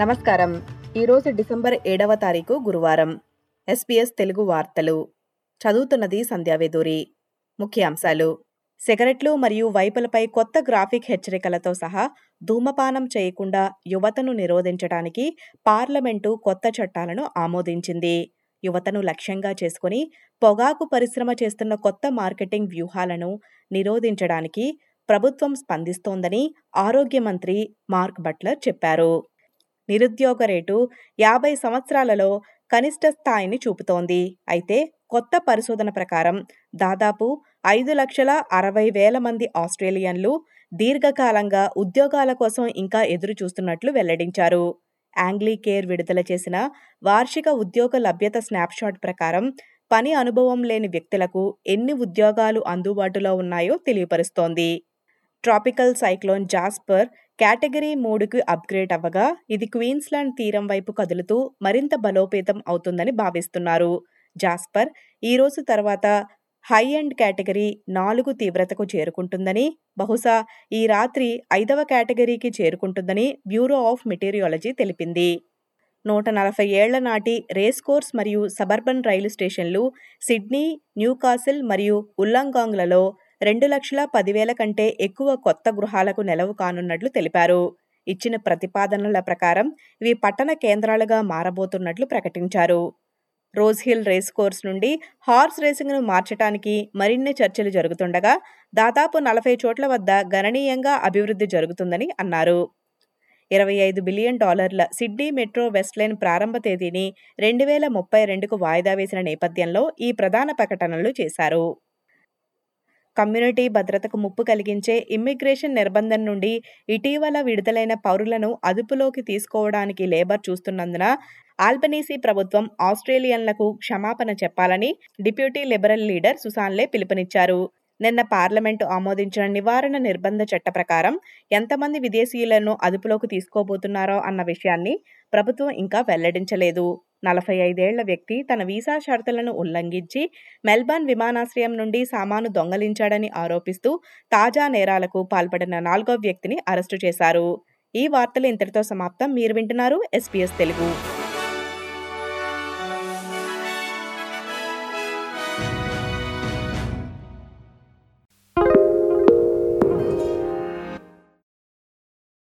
నమస్కారం. ఈరోజు డిసెంబర్ ఏడవ తారీఖు గురువారం. ఎస్పీఎస్ తెలుగు వార్తలు. చదువుతున్నది సంధ్యావేదూరి ముఖ్యాంశాలు. సిగరెట్లు మరియు వైపులపై కొత్త గ్రాఫిక్ హెచ్చరికలతో సహా ధూమపానం చేయకుండా యువతను నిరోధించడానికి పార్లమెంటు కొత్త చట్టాలను ఆమోదించింది. యువతను లక్ష్యంగా చేసుకుని పొగాకు పరిశ్రమ చేస్తున్న కొత్త మార్కెటింగ్ వ్యూహాలను నిరోధించడానికి ప్రభుత్వం స్పందిస్తోందని ఆరోగ్య మంత్రి మార్క్ బట్లర్ చెప్పారు. నిరుద్యోగ రేటు యాభై సంవత్సరాలలో కనిష్ట స్థాయిని చూపుతోంది. అయితే కొత్త పరిశోధన ప్రకారం దాదాపు ఐదు లక్షల అరవై వేల మంది ఆస్ట్రేలియన్లు దీర్ఘకాలంగా ఉద్యోగాల కోసం ఇంకా ఎదురు చూస్తున్నట్లు వెల్లడించారు. యాంగ్లీ కేర్ విడుదల చేసిన వార్షిక ఉద్యోగ లభ్యత స్నాప్షాట్ ప్రకారం పని అనుభవం లేని వ్యక్తులకు ఎన్ని ఉద్యోగాలు అందుబాటులో ఉన్నాయో తెలియపరుస్తోంది. ట్రాపికల్ సైక్లోన్ జాస్పర్ కేటగిరీ మూడుకి అప్గ్రేడ్ అవ్వగా ఇది క్వీన్స్లాండ్ తీరం వైపు కదులుతూ మరింత బలోపేతం అవుతుందని భావిస్తున్నారు. జాస్పర్ ఈ రోజు తర్వాత హై అండ్ కేటగిరీ నాలుగు తీవ్రతకు చేరుకుంటుందని బహుశా ఈ రాత్రి ఐదవ కేటగిరీకి చేరుకుంటుందని బ్యూరో ఆఫ్ మెటీరియాలజీ తెలిపింది. నూట నలభై ఏళ్ళ నాటి రేస్ కోర్స్ మరియు సబర్బన్ రైలు స్టేషన్లు సిడ్నీ న్యూకాసిల్ మరియు ఉల్లంగాంగ్లలో రెండు లక్షల పదివేల కంటే ఎక్కువ కొత్త గృహాలకు నెలవు కానున్నట్లు తెలిపారు. ఇచ్చిన ప్రతిపాదనల ప్రకారం ఇవి పట్టణ కేంద్రాలుగా మారబోతున్నట్లు ప్రకటించారు. రోజ్ హిల్ రేస్ కోర్స్ నుండి హార్స్ రేసింగ్ను మార్చడానికి మరిన్ని చర్చలు జరుగుతుండగా దాదాపు నలభై చోట్ల వద్ద గణనీయంగా అభివృద్ధి జరుగుతుందని అన్నారు. ఇరవై ఐదు బిలియన్ డాలర్ల సిడ్నీ మెట్రో వెస్ట్లైన్ ప్రారంభ తేదీని రెండు వేల ముప్పై రెండుకు వాయిదా వేసిన నేపథ్యంలో ఈ ప్రధాన ప్రకటనలు చేశారు. కమ్యూనిటీ భద్రతకు ముప్పు కలిగించే ఇమ్మిగ్రేషన్ నిర్బంధం నుండి ఇటీవల విడుదలైన పౌరులను అదుపులోకి తీసుకోవడానికి లేబర్ చూస్తున్నందున ఆల్బనీసీ ప్రభుత్వం ఆస్ట్రేలియన్లకు క్షమాపణ చెప్పాలని డిప్యూటీ లిబరల్ లీడర్ సుసాన్లే పిలుపునిచ్చారు. నిన్న పార్లమెంటు ఆమోదించిన నివారణ నిర్బంధ చట్ట ప్రకారం ఎంతమంది విదేశీయులను అదుపులోకి తీసుకోబోతున్నారో అన్న విషయాన్ని ప్రభుత్వం ఇంకా వెల్లడించలేదు. నలభై ఐదేళ్ళ వ్యక్తి తన వీసా షరతులను ఉల్లంఘించి మెల్బర్న్ విమానాశ్రయం నుండి సామాను దొంగలించాడని ఆరోపిస్తూ తాజా నేరాలకు పాల్పడిన నాలుగో వ్యక్తిని అరెస్టు చేశారు. ఈ వార్తలు ఇంతటితో సమాప్తం. మీరు వింటున్నారు ఎస్పీఎస్ తెలుగు.